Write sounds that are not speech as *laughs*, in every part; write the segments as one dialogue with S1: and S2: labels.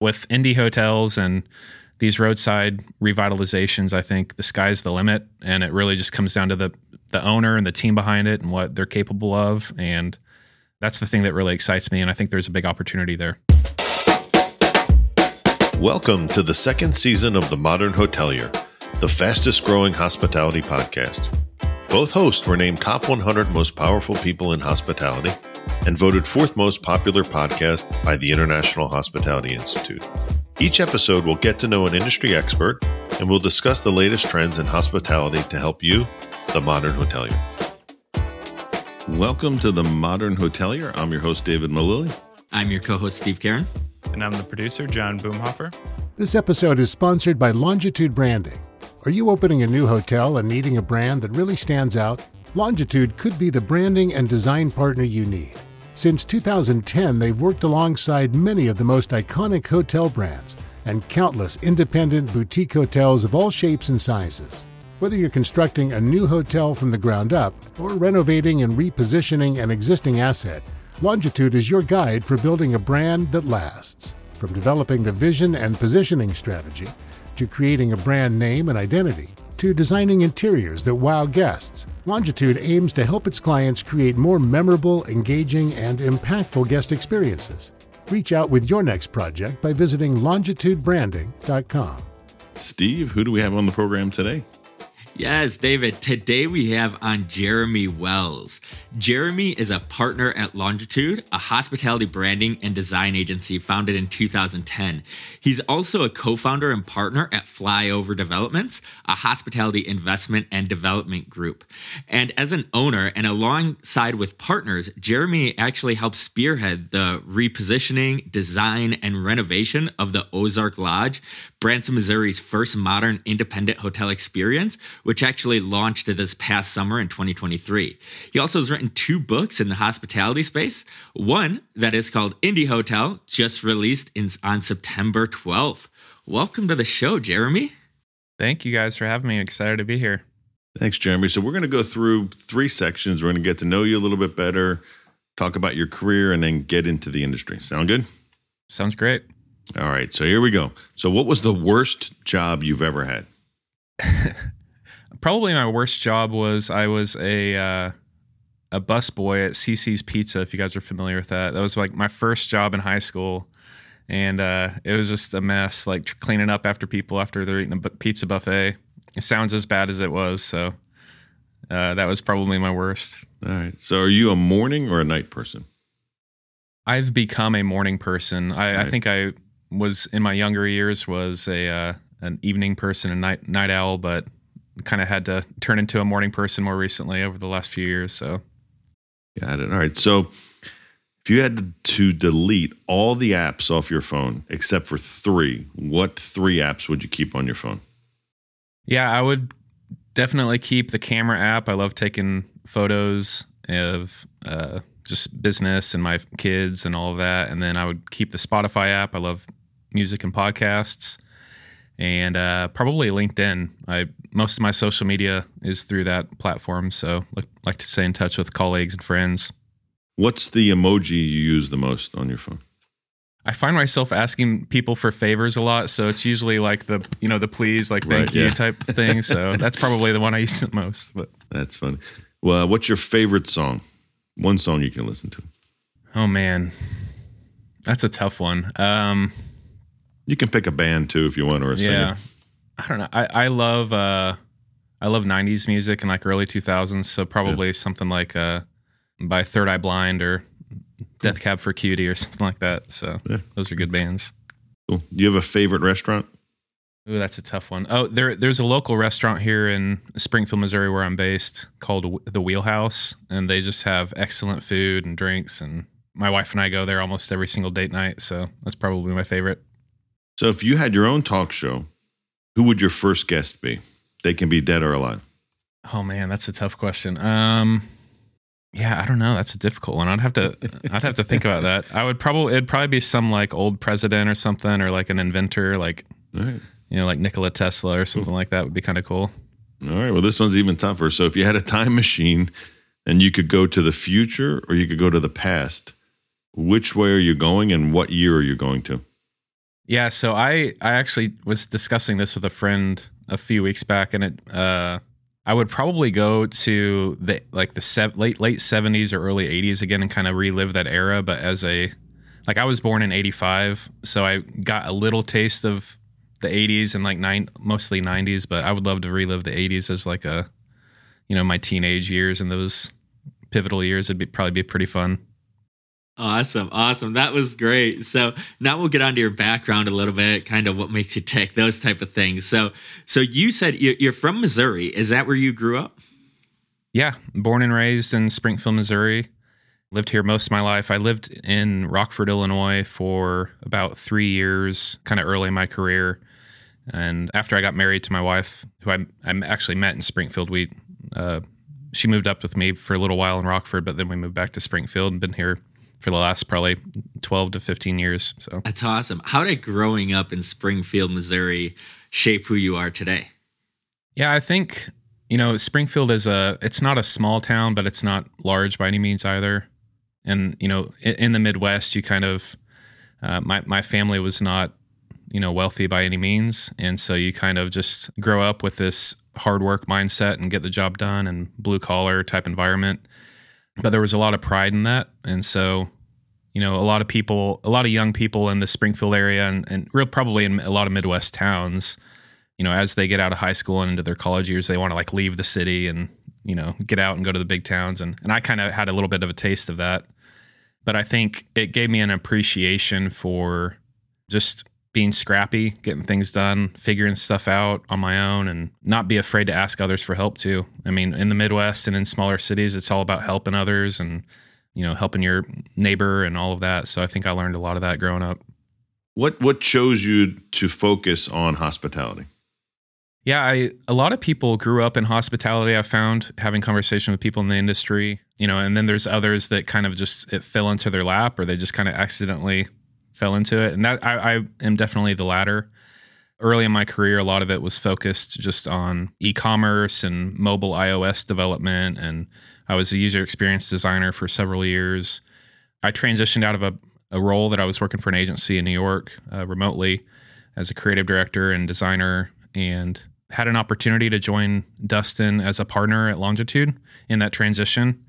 S1: with indie hotels and these roadside revitalizations, I think the sky's the limit, and it really just comes down to the the owner and the team behind it and what they're capable of, and that's the thing that really excites me. And I think there's a big opportunity there.
S2: Welcome to the second season of The Modern Hotelier, the fastest growing hospitality podcast. Both hosts were named top 100 most powerful people in hospitality and voted fourth most popular podcast by the International Hospitality Institute. Each episode will get to know an industry expert and we'll discuss the latest trends in hospitality to help you, the modern hotelier. Welcome to the Modern Hotelier. I'm your host, David Millili.
S3: I'm your co host, Steve Carran.
S4: And I'm the producer, John Boomhofer.
S5: This episode is sponsored by Longitude Branding. Are you opening a new hotel and needing a brand that really stands out? Longitude could be the branding and design partner you need. Since 2010, they've worked alongside many of the most iconic hotel brands and countless independent boutique hotels of all shapes and sizes. Whether you're constructing a new hotel from the ground up or renovating and repositioning an existing asset, Longitude is your guide for building a brand that lasts. From developing the vision and positioning strategy, to creating a brand name and identity, to designing interiors that wow guests, Longitude aims to help its clients create more memorable, engaging, and impactful guest experiences. Reach out with your next project by visiting longitudebranding.com.
S2: Steve, who do we have on the program today?
S3: Yes, David. Today we have on Jeremy Wells. Jeremy is a partner at Longitude, a hospitality branding and design agency founded in 2010. He's also a co founder and partner at Flyover Developments, a hospitality investment and development group. And as an owner and alongside with partners, Jeremy actually helps spearhead the repositioning, design, and renovation of the Ozarker Lodge, Branson, Missouri's first modern independent hotel experience, which actually launched this past summer in 2023. He also has written two books in the hospitality space. One that is called Indie Hotel, just released in, on September 12th. Welcome to the show, Jeremy.
S1: Thank you guys for having me. Excited to be here.
S2: Thanks, Jeremy. So, we're going to go through three sections. We're going to get to know you a little bit better, talk about your career, and then get into the industry. Sound good?
S1: Sounds great.
S2: All right, so here we go. So, what was the worst job you've ever had? *laughs*
S1: Probably my worst job was I was a uh, a bus boy at CiCi's Pizza. If you guys are familiar with that, that was like my first job in high school, and uh, it was just a mess. Like cleaning up after people after they're eating the pizza buffet. It sounds as bad as it was, so uh, that was probably my worst.
S2: All right. So, are you a morning or a night person?
S1: I've become a morning person. I, right. I think I was in my younger years was a uh, an evening person, a night night owl, but kind of had to turn into a morning person more recently over the last few years. So,
S2: got it. All right. So, if you had to delete all the apps off your phone except for three, what three apps would you keep on your phone?
S1: Yeah, I would definitely keep the camera app. I love taking photos of uh, just business and my kids and all of that. And then I would keep the Spotify app. I love music and podcasts, and uh, probably LinkedIn. I most of my social media is through that platform, so like, like to stay in touch with colleagues and friends.
S2: What's the emoji you use the most on your phone?
S1: I find myself asking people for favors a lot, so it's usually like the you know the please, like thank right, you yeah. type *laughs* thing. So that's probably the one I use the most. But
S2: that's funny. Well, what's your favorite song? One song you can listen to.
S1: Oh man, that's a tough one. Um,
S2: you can pick a band too if you want or a singer. Yeah.
S1: I don't know. I, I love uh I love nineties music and like early two thousands, so probably yeah. something like uh by Third Eye Blind or Death Cab for Cutie or *laughs* something like that. So yeah. those are good bands.
S2: Cool. Do you have a favorite restaurant?
S1: Ooh, that's a tough one. Oh, there there's a local restaurant here in Springfield, Missouri, where I'm based, called the Wheelhouse, and they just have excellent food and drinks. And my wife and I go there almost every single date night, so that's probably my favorite.
S2: So if you had your own talk show, who would your first guest be? They can be dead or alive.
S1: Oh man, that's a tough question. Um yeah, I don't know. That's a difficult one. I'd have to *laughs* I'd have to think about that. I would probably it'd probably be some like old president or something or like an inventor like right. you know, like Nikola Tesla or something cool. like that would be kind of cool.
S2: All right. Well, this one's even tougher. So if you had a time machine and you could go to the future or you could go to the past, which way are you going and what year are you going to?
S1: Yeah, so I I actually was discussing this with a friend a few weeks back, and it uh, I would probably go to the like the sev- late late seventies or early eighties again and kind of relive that era. But as a like I was born in eighty five, so I got a little taste of the eighties and like nine mostly nineties. But I would love to relive the eighties as like a you know my teenage years and those pivotal years. It'd be probably be pretty fun.
S3: Awesome. Awesome. That was great. So now we'll get onto your background a little bit, kind of what makes you tick, those type of things. So, so you said you're from Missouri. Is that where you grew up?
S1: Yeah. Born and raised in Springfield, Missouri. Lived here most of my life. I lived in Rockford, Illinois for about three years, kind of early in my career. And after I got married to my wife, who I, I actually met in Springfield, we, uh, she moved up with me for a little while in Rockford, but then we moved back to Springfield and been here for the last probably 12 to 15 years. So
S3: that's awesome. How did growing up in Springfield, Missouri shape who you are today?
S1: Yeah, I think, you know, Springfield is a, it's not a small town, but it's not large by any means either. And, you know, in, in the Midwest, you kind of, uh, my, my family was not, you know, wealthy by any means. And so you kind of just grow up with this hard work mindset and get the job done and blue collar type environment but there was a lot of pride in that. And so, you know, a lot of people, a lot of young people in the Springfield area and, and real probably in a lot of Midwest towns, you know, as they get out of high school and into their college years, they want to like leave the city and, you know, get out and go to the big towns. And, and I kind of had a little bit of a taste of that. But I think it gave me an appreciation for just being scrappy, getting things done, figuring stuff out on my own, and not be afraid to ask others for help too. I mean, in the Midwest and in smaller cities, it's all about helping others and you know helping your neighbor and all of that. So I think I learned a lot of that growing up.
S2: What what chose you to focus on hospitality?
S1: Yeah, I a lot of people grew up in hospitality. I found having conversation with people in the industry, you know, and then there's others that kind of just it fell into their lap or they just kind of accidentally fell into it, and that I, I am definitely the latter. Early in my career, a lot of it was focused just on e-commerce and mobile iOS development, and I was a user experience designer for several years. I transitioned out of a, a role that I was working for an agency in New York uh, remotely as a creative director and designer, and had an opportunity to join Dustin as a partner at Longitude in that transition.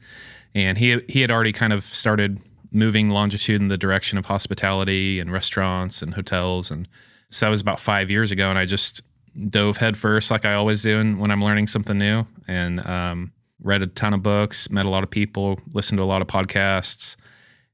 S1: And he he had already kind of started moving longitude in the direction of hospitality and restaurants and hotels. And so that was about five years ago. And I just dove headfirst, like I always do when I'm learning something new, and um, read a ton of books, met a lot of people, listened to a lot of podcasts.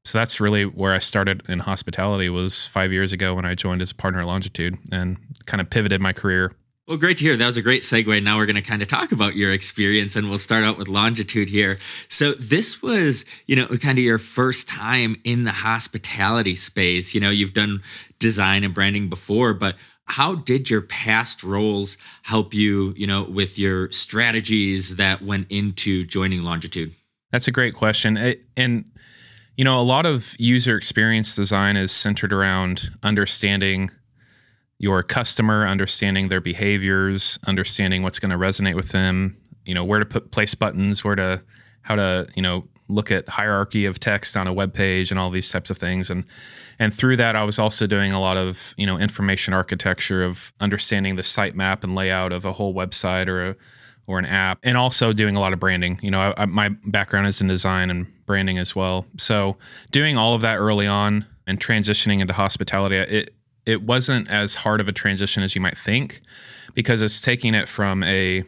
S1: So that's really where I started in hospitality was five years ago when I joined as a partner at Longitude and kind of pivoted my career
S3: well, great to hear. That was a great segue. Now we're going to kind of talk about your experience and we'll start out with longitude here. So, this was, you know, kind of your first time in the hospitality space. You know, you've done design and branding before, but how did your past roles help you, you know, with your strategies that went into joining longitude?
S1: That's a great question. And, you know, a lot of user experience design is centered around understanding your customer, understanding their behaviors, understanding what's going to resonate with them, you know, where to put place buttons, where to how to, you know, look at hierarchy of text on a web page and all these types of things and and through that I was also doing a lot of, you know, information architecture of understanding the sitemap and layout of a whole website or a or an app and also doing a lot of branding. You know, I, I, my background is in design and branding as well. So, doing all of that early on and transitioning into hospitality, it it wasn't as hard of a transition as you might think because it's taking it from a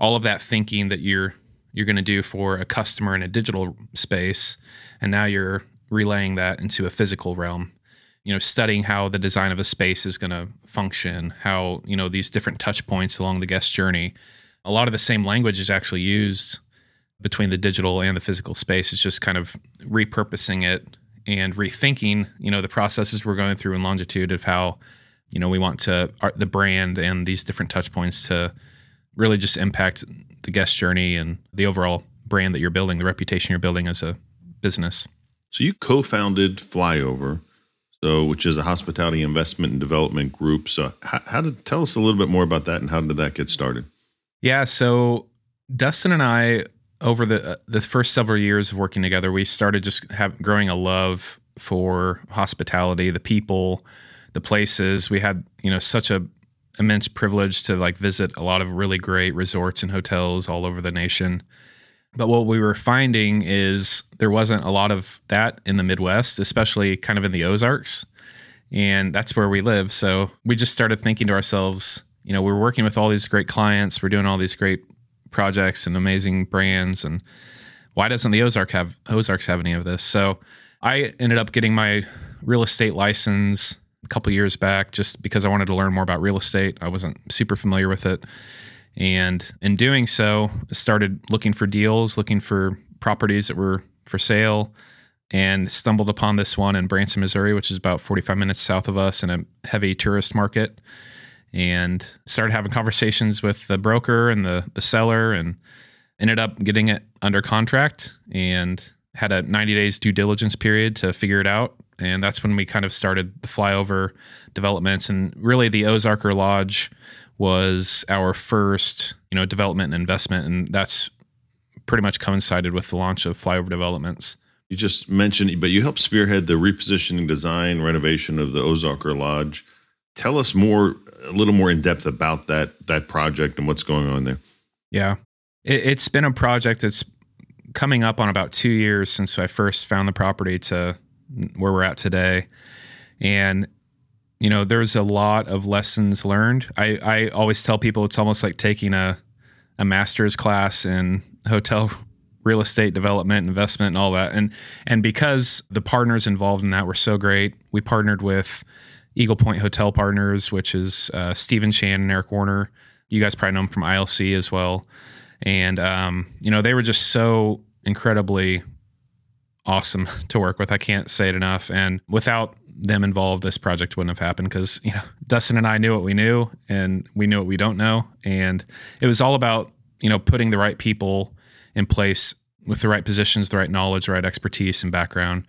S1: all of that thinking that you're you're going to do for a customer in a digital space and now you're relaying that into a physical realm. You know studying how the design of a space is going to function how you know these different touch points along the guest journey. A lot of the same language is actually used between the digital and the physical space. It's just kind of repurposing it and rethinking, you know, the processes we're going through in longitude of how, you know, we want to art the brand and these different touch points to really just impact the guest journey and the overall brand that you're building, the reputation you're building as a business.
S2: So you co-founded Flyover, so which is a hospitality investment and development group. So how, how did tell us a little bit more about that and how did that get started?
S1: Yeah, so Dustin and I over the uh, the first several years of working together, we started just have growing a love for hospitality, the people, the places. We had, you know, such a immense privilege to like visit a lot of really great resorts and hotels all over the nation. But what we were finding is there wasn't a lot of that in the Midwest, especially kind of in the Ozarks. And that's where we live. So we just started thinking to ourselves, you know, we're working with all these great clients, we're doing all these great projects and amazing brands. And why doesn't the Ozark have Ozarks have any of this? So I ended up getting my real estate license a couple years back just because I wanted to learn more about real estate. I wasn't super familiar with it. And in doing so, started looking for deals, looking for properties that were for sale, and stumbled upon this one in Branson, Missouri, which is about 45 minutes south of us in a heavy tourist market. And started having conversations with the broker and the, the seller and ended up getting it under contract and had a 90 days due diligence period to figure it out. And that's when we kind of started the flyover developments. And really, the Ozarker Lodge was our first, you know, development and investment, and that's pretty much coincided with the launch of Flyover Developments.
S2: You just mentioned, but you helped spearhead the repositioning, design, renovation of the Ozarker Lodge. Tell us more, a little more in depth about that that project and what's going on there.
S1: Yeah, it, it's been a project that's coming up on about two years since I first found the property to where we're at today, and you know, there's a lot of lessons learned. I, I always tell people it's almost like taking a, a master's class in hotel *laughs* real estate development, investment, and all that. And and because the partners involved in that were so great, we partnered with Eagle Point Hotel Partners, which is uh, Stephen Chan and Eric Warner. You guys probably know them from ILC as well. And um, you know, they were just so incredibly awesome *laughs* to work with. I can't say it enough. And without them involved, this project wouldn't have happened because you know Dustin and I knew what we knew, and we knew what we don't know, and it was all about you know putting the right people in place with the right positions, the right knowledge, the right expertise and background.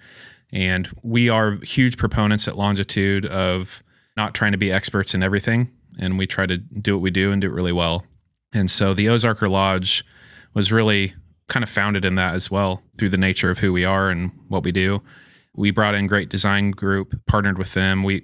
S1: And we are huge proponents at Longitude of not trying to be experts in everything, and we try to do what we do and do it really well. And so the Ozarker Lodge was really kind of founded in that as well through the nature of who we are and what we do we brought in great design group, partnered with them. We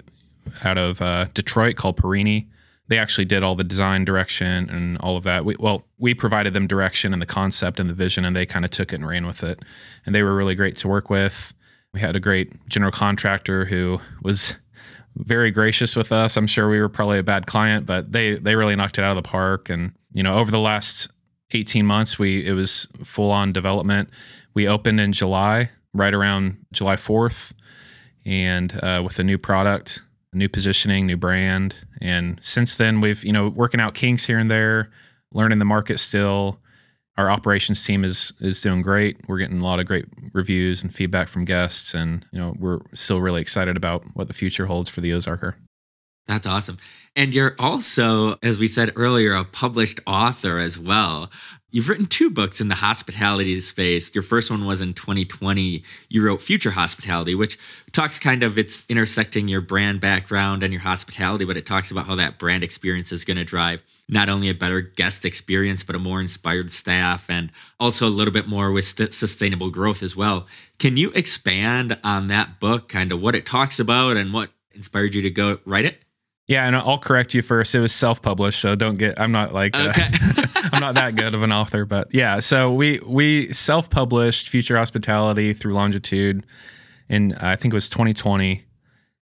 S1: out of uh, Detroit called Perini. They actually did all the design direction and all of that. We, well, we provided them direction and the concept and the vision, and they kind of took it and ran with it. And they were really great to work with. We had a great general contractor who was very gracious with us. I'm sure we were probably a bad client, but they they really knocked it out of the park. And you know, over the last 18 months, we it was full on development. We opened in July right around July 4th, and uh, with a new product, new positioning, new brand. And since then, we've you know working out kinks here and there, learning the market still. Our operations team is is doing great. We're getting a lot of great reviews and feedback from guests, and you know we're still really excited about what the future holds for the Ozarker.
S3: That's awesome. And you're also, as we said earlier, a published author as well. You've written two books in the hospitality space. Your first one was in 2020. You wrote Future Hospitality, which talks kind of it's intersecting your brand background and your hospitality, but it talks about how that brand experience is going to drive not only a better guest experience, but a more inspired staff and also a little bit more with st- sustainable growth as well. Can you expand on that book, kind of what it talks about and what inspired you to go write it?
S1: Yeah, and I'll correct you first. It was self-published, so don't get. I'm not like. Uh, okay. Uh, *laughs* I'm not that good of an author, but yeah. So we we self-published Future Hospitality through Longitude, in I think it was 2020.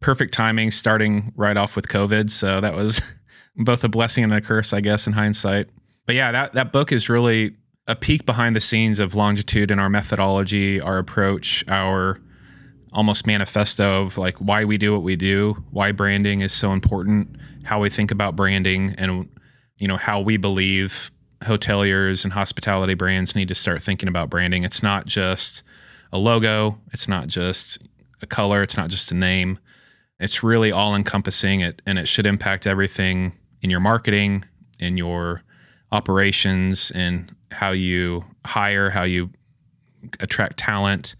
S1: Perfect timing, starting right off with COVID. So that was *laughs* both a blessing and a curse, I guess, in hindsight. But yeah, that that book is really a peek behind the scenes of Longitude and our methodology, our approach, our almost manifesto of like why we do what we do, why branding is so important, how we think about branding, and you know how we believe hoteliers and hospitality brands need to start thinking about branding. It's not just a logo, it's not just a color, it's not just a name. It's really all encompassing it and it should impact everything in your marketing, in your operations, in how you hire, how you attract talent,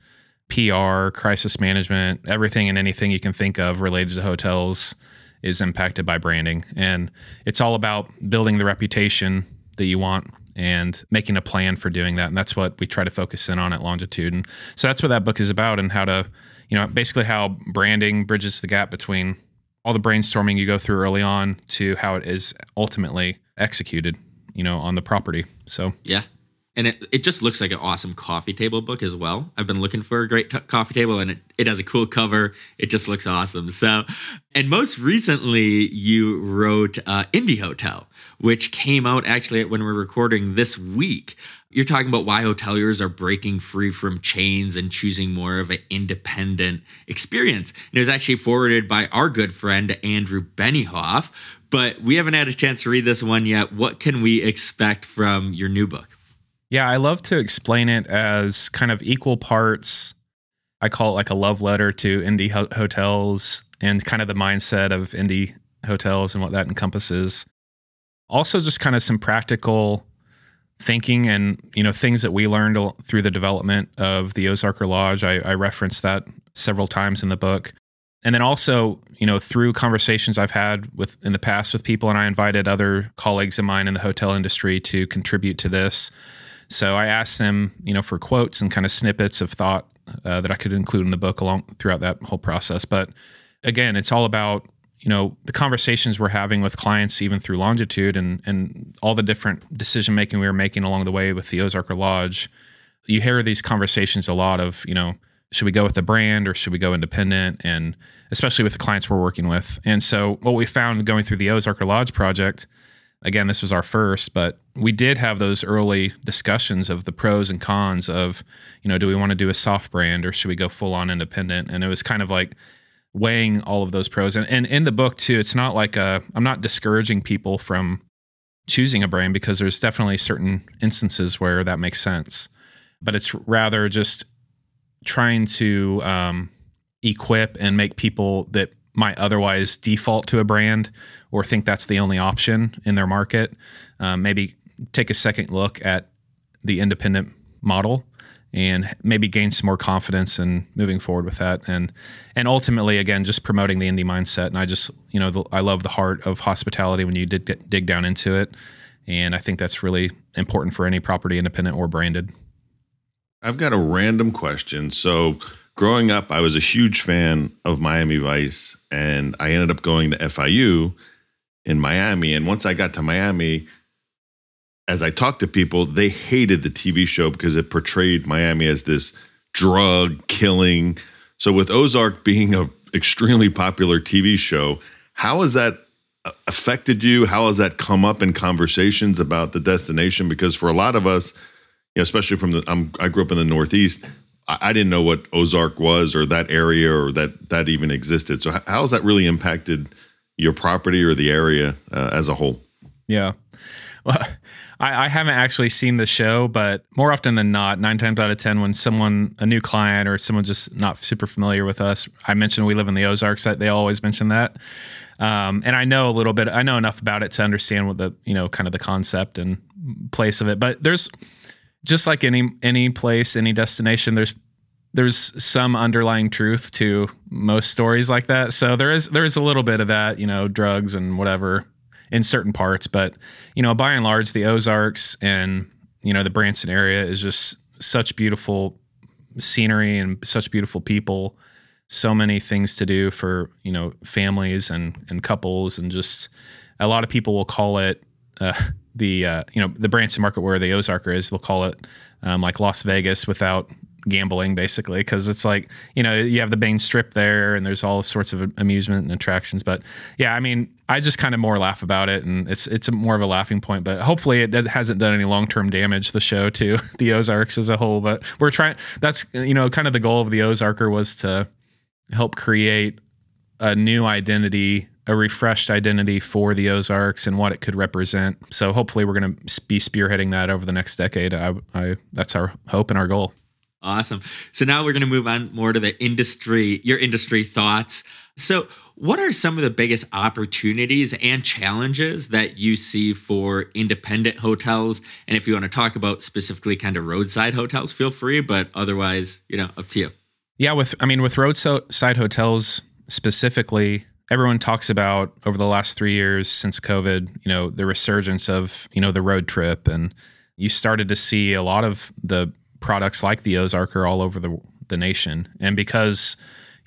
S1: PR, crisis management, everything and anything you can think of related to hotels is impacted by branding. And it's all about building the reputation that you want and making a plan for doing that. And that's what we try to focus in on at Longitude. And so that's what that book is about and how to, you know, basically how branding bridges the gap between all the brainstorming you go through early on to how it is ultimately executed, you know, on the property. So
S3: Yeah. And it, it just looks like an awesome coffee table book as well. I've been looking for a great t- coffee table and it, it has a cool cover. It just looks awesome. So, and most recently, you wrote uh, Indie Hotel, which came out actually when we're recording this week. You're talking about why hoteliers are breaking free from chains and choosing more of an independent experience. And it was actually forwarded by our good friend, Andrew Benioff. But we haven't had a chance to read this one yet. What can we expect from your new book?
S1: Yeah, I love to explain it as kind of equal parts. I call it like a love letter to indie ho- hotels and kind of the mindset of indie hotels and what that encompasses. Also, just kind of some practical thinking and you know things that we learned through the development of the Ozarker Lodge. I, I referenced that several times in the book, and then also you know through conversations I've had with in the past with people, and I invited other colleagues of mine in the hotel industry to contribute to this. So I asked them, you know, for quotes and kind of snippets of thought uh, that I could include in the book along throughout that whole process. But again, it's all about you know the conversations we're having with clients, even through longitude and and all the different decision making we were making along the way with the Ozarker Lodge. You hear these conversations a lot of, you know, should we go with the brand or should we go independent? And especially with the clients we're working with. And so what we found going through the Ozarker Lodge project again, this was our first, but we did have those early discussions of the pros and cons of, you know, do we want to do a soft brand or should we go full on independent? And it was kind of like weighing all of those pros. And, and in the book too, it's not like I'm not discouraging people from choosing a brand because there's definitely certain instances where that makes sense, but it's rather just trying to um, equip and make people that might otherwise default to a brand or think that's the only option in their market, um, maybe take a second look at the independent model and maybe gain some more confidence in moving forward with that and and ultimately again just promoting the indie mindset and I just you know the, I love the heart of hospitality when you dig, dig down into it and I think that's really important for any property independent or branded.
S2: I've got a random question. So, growing up, I was a huge fan of Miami Vice, and I ended up going to FIU in Miami. And once I got to Miami, as I talked to people, they hated the TV show because it portrayed Miami as this drug killing. So, with Ozark being a extremely popular TV show, how has that uh, affected you? How has that come up in conversations about the destination? Because for a lot of us, you know, especially from the I'm, I grew up in the Northeast. I, didn't know what Ozark was or that area or that that even existed. So how has that really impacted your property or the area uh, as a whole?
S1: Yeah, well, *laughs* I, I, haven't actually seen the show, but more often than not, nine times out of ten, when someone a new client or someone just not super familiar with us, I mentioned we live in the Ozarks. They always mention that. Um, and I know a little bit. I know enough about it to understand what the you know kind of the concept and place of it. But there's just like any any place, any destination, there's there's some underlying truth to most stories like that. So there is there is a little bit of that, you know, drugs and whatever in certain parts, but you know, by and large, the Ozarks and you know the Branson area is just such beautiful scenery and such beautiful people. So many things to do for you know families and and couples, and just a lot of people will call it. Uh, the uh, you know the Branson market where the Ozarker is. They'll call it um, like Las Vegas without gambling, basically, because it's like you know you have the Bain Strip there, and there's all sorts of amusement and attractions. But yeah, I mean, I just kind of more laugh about it, and it's it's more of a laughing point. But hopefully, it hasn't done any long term damage the show to *laughs* the Ozarks as a whole. But we're trying. That's you know kind of the goal of the Ozarker was to help create a new identity a refreshed identity for the Ozarks and what it could represent. So hopefully, we're going to be spearheading that over the next decade. I, I, that's our hope and our goal.
S3: Awesome. So now we're going to move on more to the industry, your industry thoughts. So, what are some of the biggest opportunities and challenges that you see for independent hotels? And if you want to talk about specifically kind of roadside hotels, feel free, but otherwise, you know, up to you.
S1: Yeah, with I mean with roadside hotels specifically, everyone talks about over the last three years since COVID, you know, the resurgence of, you know, the road trip. And you started to see a lot of the products like the Ozarker all over the, the nation. And because,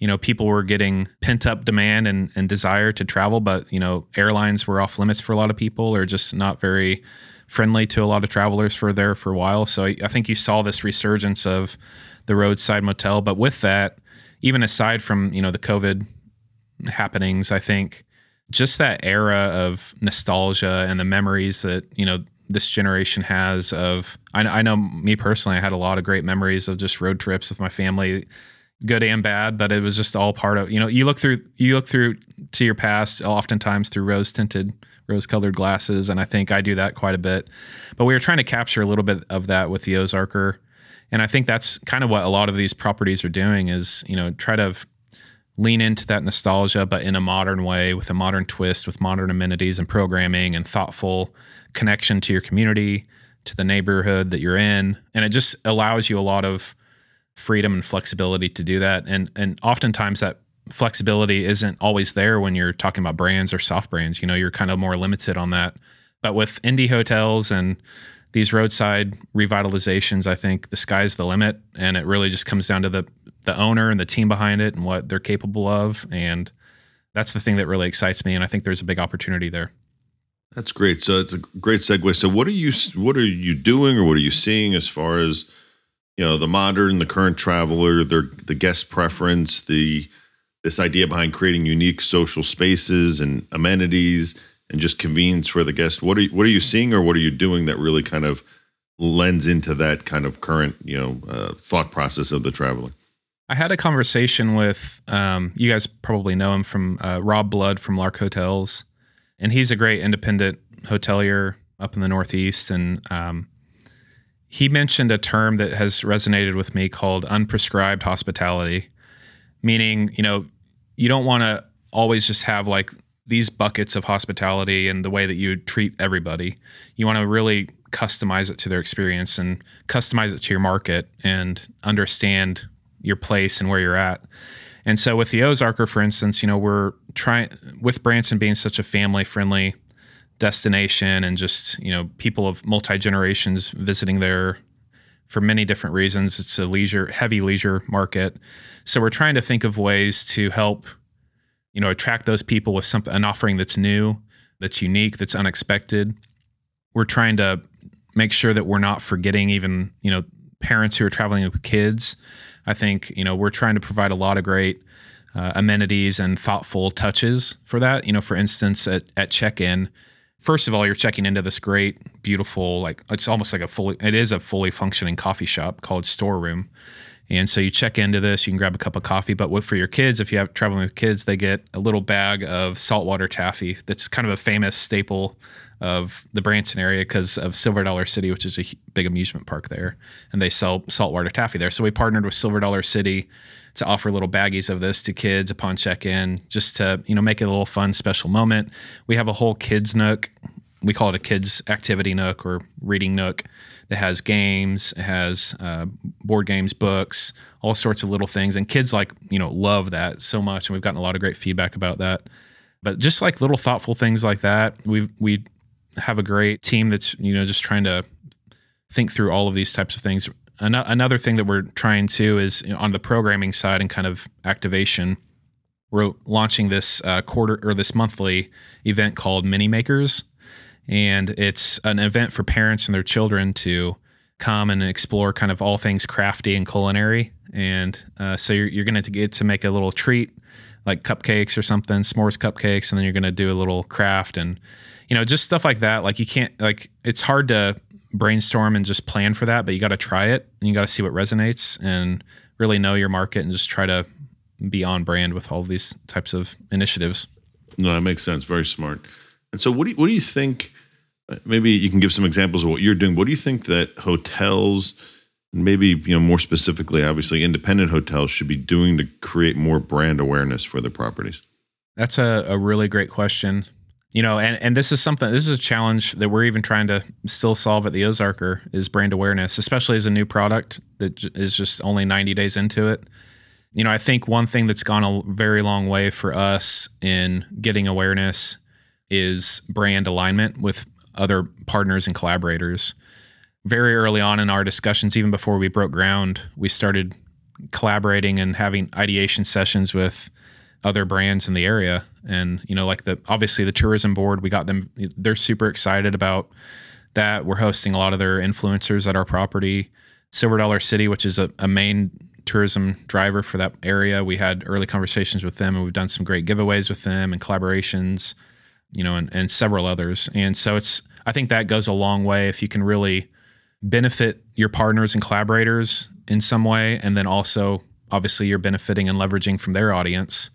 S1: you know, people were getting pent up demand and, and desire to travel, but, you know, airlines were off limits for a lot of people or just not very friendly to a lot of travelers for there for a while. So I, I think you saw this resurgence of the roadside motel. But with that, even aside from, you know, the COVID happenings, I think just that era of nostalgia and the memories that, you know, this generation has of I, I know me personally i had a lot of great memories of just road trips with my family good and bad, but it was just all part of you know you look through you look through to your past oftentimes through rose tinted rose colored glasses and I think I do that quite a bit. But we were trying to capture a little bit of that with the Ozarker. And I think that's kind of what a lot of these properties are doing is, you know, try to lean into that nostalgia but in a modern way with a modern twist with modern amenities and programming and thoughtful connection to your community, to the neighborhood that you're in. And it just allows you a lot of freedom and flexibility to do that. And and oftentimes that flexibility isn't always there when you're talking about brands or soft brands. You know, you're kind of more limited on that. But with indie hotels and these roadside revitalizations, I think the sky's the limit, and it really just comes down to the the owner and the team behind it and what they're capable of. And that's the thing that really excites me. And I think there's a big opportunity there.
S2: That's great. So it's a great segue. So what are you what are you doing or what are you seeing as far as you know the modern, the current traveler, their the guest preference, the this idea behind creating unique social spaces and amenities and just convenience for the guest. What are you, what are you seeing or what are you doing that really kind of lends into that kind of current you know uh, thought process of the traveler?
S1: I had a conversation with um, you guys probably know him from uh, Rob Blood from Lark Hotels, and he's a great independent hotelier up in the Northeast, and um, he mentioned a term that has resonated with me called unprescribed hospitality, meaning, you know, you don't want to always just have like these buckets of hospitality and the way that you treat everybody. You want to really customize it to their experience and customize it to your market and understand your place and where you're at. And so with the Ozarker, for instance, you know, we're trying with Branson being such a family friendly destination and just you know people of multi generations visiting there for many different reasons. It's a leisure heavy leisure market, so we're trying to think of ways to help you know attract those people with something an offering that's new, that's unique, that's unexpected. We're trying to make sure that we're not forgetting even you know parents who are traveling with kids. I think you know we're trying to provide a lot of great uh, amenities and thoughtful touches for that. You know, for instance, at, at check in, first of all, you're checking into this great, beautiful, like it's almost like a fully, it is a fully functioning coffee shop called Storeroom. And so you check into this, you can grab a cup of coffee. But what for your kids, if you have traveling with kids, they get a little bag of saltwater taffy. That's kind of a famous staple of the Branson area because of Silver Dollar City, which is a big amusement park there, and they sell saltwater taffy there. So we partnered with Silver Dollar City to offer little baggies of this to kids upon check-in, just to you know make it a little fun, special moment. We have a whole kids nook. We call it a kids activity nook or reading nook that has games, it has uh, board games, books, all sorts of little things, and kids like you know love that so much, and we've gotten a lot of great feedback about that. But just like little thoughtful things like that, we we have a great team that's you know just trying to think through all of these types of things another thing that we're trying to is you know, on the programming side and kind of activation. We're launching this uh, quarter or this monthly event called Mini Makers, and it's an event for parents and their children to come and explore kind of all things crafty and culinary. And uh, so you're, you're going to get to make a little treat like cupcakes or something, s'mores cupcakes, and then you're going to do a little craft and you know just stuff like that. Like you can't like it's hard to brainstorm and just plan for that, but you got to try it and you got to see what resonates and really know your market and just try to be on brand with all these types of initiatives.
S2: No, that makes sense. Very smart. And so, what do you, what do you think? Uh, maybe you can give some examples of what you're doing. What do you think that hotels, maybe you know more specifically, obviously independent hotels, should be doing to create more brand awareness for their properties?
S1: That's a, a really great question you know, and, and this is something, this is a challenge that we're even trying to still solve at the Ozarker is brand awareness, especially as a new product that is just only 90 days into it. You know, I think one thing that's gone a very long way for us in getting awareness is brand alignment with other partners and collaborators. Very early on in our discussions, even before we broke ground, we started collaborating and having ideation sessions with other brands in the area. And you know, like the obviously the tourism board, we got them. They're super excited about that. We're hosting a lot of their influencers at our property. Silver Dollar City, which is a, a main tourism driver for that area. We had early conversations with them, and we've done some great giveaways with them and collaborations, you know, and, and several others. And so it's I think that goes a long way if you can really benefit your partners and collaborators in some way, and then also obviously you're benefiting and leveraging from their audience,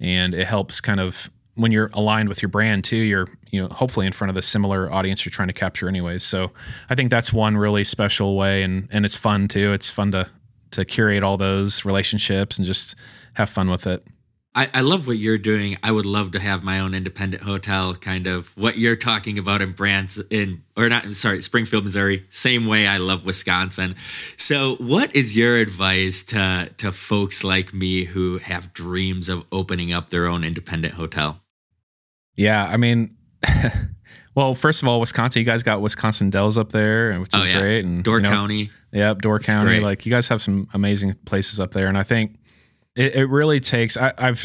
S1: and it helps kind of when you're aligned with your brand too. You're you know hopefully in front of the similar audience you're trying to capture anyways. So I think that's one really special way, and and it's fun too. It's fun to to curate all those relationships and just have fun with it.
S3: I, I love what you're doing. I would love to have my own independent hotel, kind of what you're talking about in Branson or not sorry, Springfield, Missouri. Same way I love Wisconsin. So what is your advice to to folks like me who have dreams of opening up their own independent hotel?
S1: Yeah, I mean *laughs* well, first of all, Wisconsin, you guys got Wisconsin Dells up there, which oh, is oh, yeah. great. And
S3: Door you know, County.
S1: Yep, Door County. Like you guys have some amazing places up there. And I think it, it really takes I, have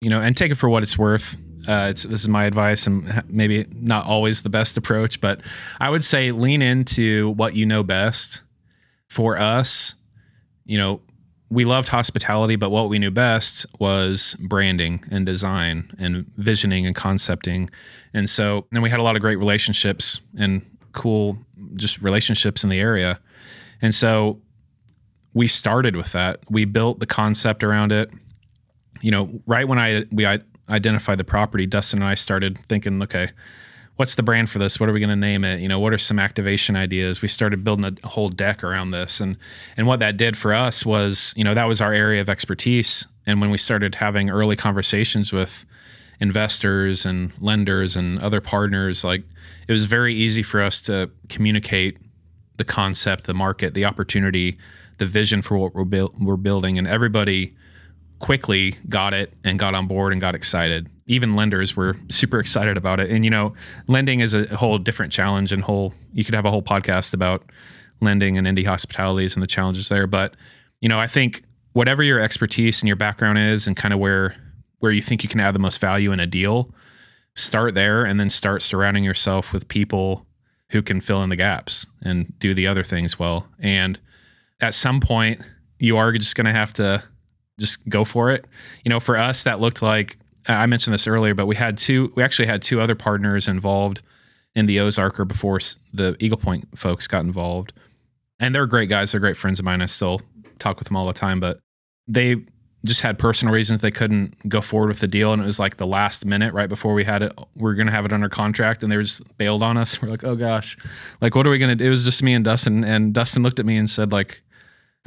S1: you know and take it for what it's worth uh, it's, this is my advice and maybe not always the best approach but i would say lean into what you know best for us. You know we loved hospitality but what we knew best was branding and design and visioning and concepting. And so and we had a lot of great relationships and cool just relationships in the area. And so we started with that. We built the concept around it. You know, right when I we identified the property, Dustin and I started thinking, okay, what's the brand for this? What are we going to name it? You know, what are some activation ideas? We started building a whole deck around this, and and what that did for us was, you know, that was our area of expertise. And when we started having early conversations with investors and lenders and other partners, like it was very easy for us to communicate the concept, the market, the opportunity the vision for what we're, bu- we're building, and everybody quickly got it and got on board and got excited. Even lenders were super excited about it. And you know, lending is a whole different challenge and whole you could have a whole podcast about lending and indie hospitalities and the challenges there. But, you know, I think whatever your expertise and your background is and kind of where where you think you can add the most value in a deal, start there and then start surrounding yourself with people who can fill in the gaps and do the other things well. And at some point you are just going to have to just go for it. You know, for us, that looked like I mentioned this earlier, but we had two, we actually had two other partners involved in the Ozarker before the Eagle Point folks got involved. And they're great guys. They're great friends of mine. I still talk with them all the time, but they just had personal reasons they couldn't go forward with the deal. And it was like the last minute right before we had it, we are going to have it under contract and they just bailed on us. *laughs* We're like, oh gosh, like, what are we going to do? It was just me and Dustin. And Dustin looked at me and said, like,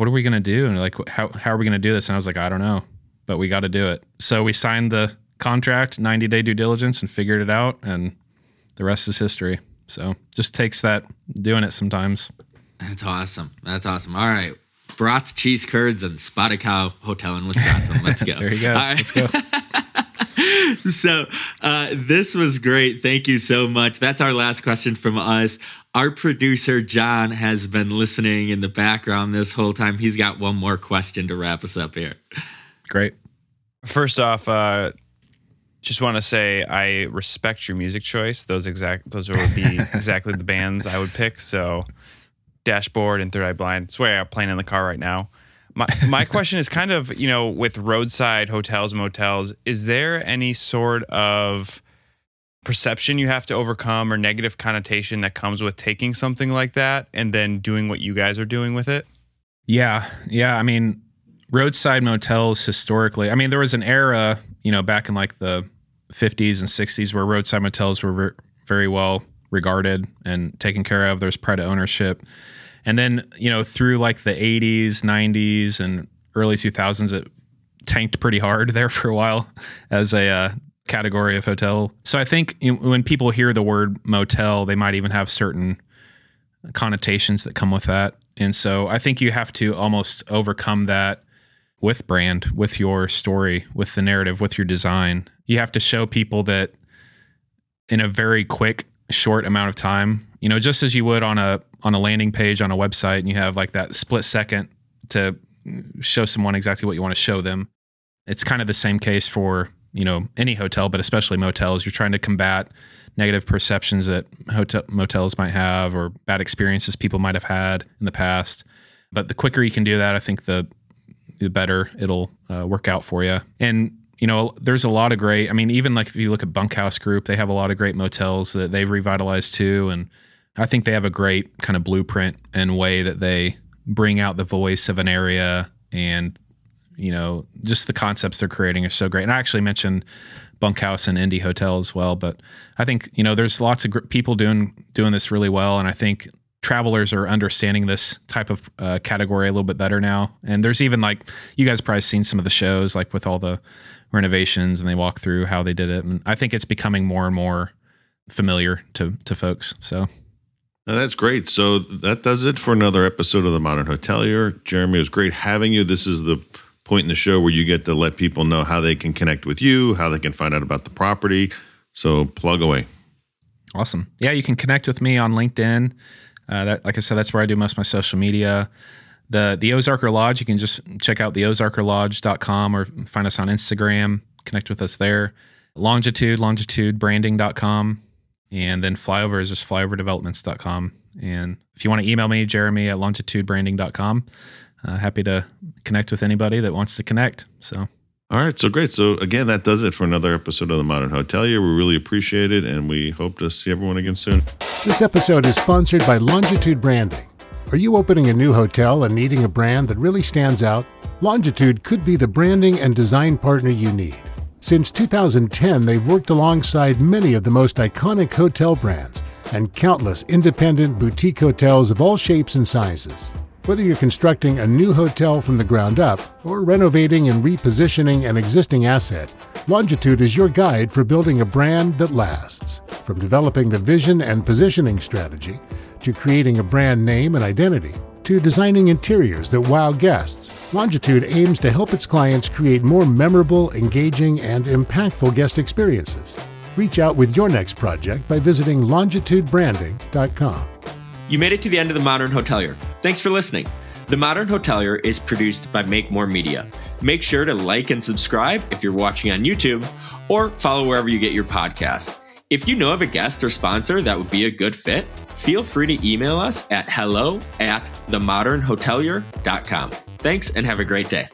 S1: what are we going to do? And like, how, how are we going to do this? And I was like, I don't know, but we got to do it. So we signed the contract, 90 day due diligence and figured it out. And the rest is history. So just takes that doing it sometimes.
S3: That's awesome. That's awesome. All right. Brats, cheese curds, and spotted cow hotel in Wisconsin. Let's go. *laughs*
S1: there you go. All right. Let's go. *laughs*
S3: so uh, this was great. Thank you so much. That's our last question from us. Our producer, John, has been listening in the background this whole time. He's got one more question to wrap us up here.
S1: Great.
S4: First off, uh, just want to say I respect your music choice. Those exact those would be *laughs* exactly the bands I would pick. So, Dashboard and Third Eye Blind. It's where I'm playing in the car right now. My my *laughs* question is kind of you know with roadside hotels motels. Is there any sort of perception you have to overcome or negative connotation that comes with taking something like that and then doing what you guys are doing with it?
S1: Yeah. Yeah. I mean, roadside motels historically, I mean, there was an era, you know, back in like the 50s and 60s where roadside motels were very well regarded and taken care of. There's pride of ownership. And then, you know, through like the 80s, 90s, and early 2000s, it tanked pretty hard *laughs* there for a while as a uh, category of hotel. So I think when people hear the word motel, they might even have certain connotations that come with that. And so I think you have to almost overcome that with brand, with your story, with the narrative, with your design. You have to show people that in a very quick, short amount of time, you know, just as you would on a on a landing page on a website and you have like that split second to show someone exactly what you want to show them. It's kind of the same case for you know any hotel, but especially motels. You're trying to combat negative perceptions that hotel motels might have or bad experiences people might have had in the past. But the quicker you can do that, I think the the better it'll uh, work out for you. And you know, there's a lot of great. I mean, even like if you look at Bunkhouse Group, they have a lot of great motels that they've revitalized too, and I think they have a great kind of blueprint and way that they bring out the voice of an area and you know just the concepts they're creating are so great. And I actually mentioned Bunkhouse and Indie Hotel as well, but I think you know there's lots of gr- people doing doing this really well, and I think travelers are understanding this type of uh, category a little bit better now. And there's even like you guys probably seen some of the shows like with all the renovations and they walk through how they did it. And I think it's becoming more and more familiar to to folks. So
S2: now that's great. So that does it for another episode of the Modern Hotelier. Jeremy, it was great having you. This is the point in the show where you get to let people know how they can connect with you, how they can find out about the property. So plug away.
S1: Awesome. Yeah, you can connect with me on LinkedIn. Uh, that, like I said, that's where I do most of my social media. The the Ozarker Lodge, you can just check out the ozarkerlodge.com or find us on Instagram, connect with us there. Longitude, longitudebranding.com. And then flyover is just flyoverdevelopments.com. And if you want to email me, jeremy at longitudebranding.com, uh, happy to connect with anybody that wants to connect. So,
S2: all right. So great. So, again, that does it for another episode of the Modern Hotelier. We really appreciate it. And we hope to see everyone again soon.
S5: This episode is sponsored by Longitude Branding. Are you opening a new hotel and needing a brand that really stands out? Longitude could be the branding and design partner you need. Since 2010, they've worked alongside many of the most iconic hotel brands and countless independent boutique hotels of all shapes and sizes. Whether you're constructing a new hotel from the ground up or renovating and repositioning an existing asset, Longitude is your guide for building a brand that lasts. From developing the vision and positioning strategy to creating a brand name and identity, to designing interiors that wow guests, Longitude aims to help its clients create more memorable, engaging, and impactful guest experiences. Reach out with your next project by visiting longitudebranding.com.
S3: You made it to the end of The Modern Hotelier. Thanks for listening. The Modern Hotelier is produced by Make More Media. Make sure to like and subscribe if you're watching on YouTube or follow wherever you get your podcasts. If you know of a guest or sponsor that would be a good fit, feel free to email us at hello at themodernhotelier.com. Thanks and have a great day.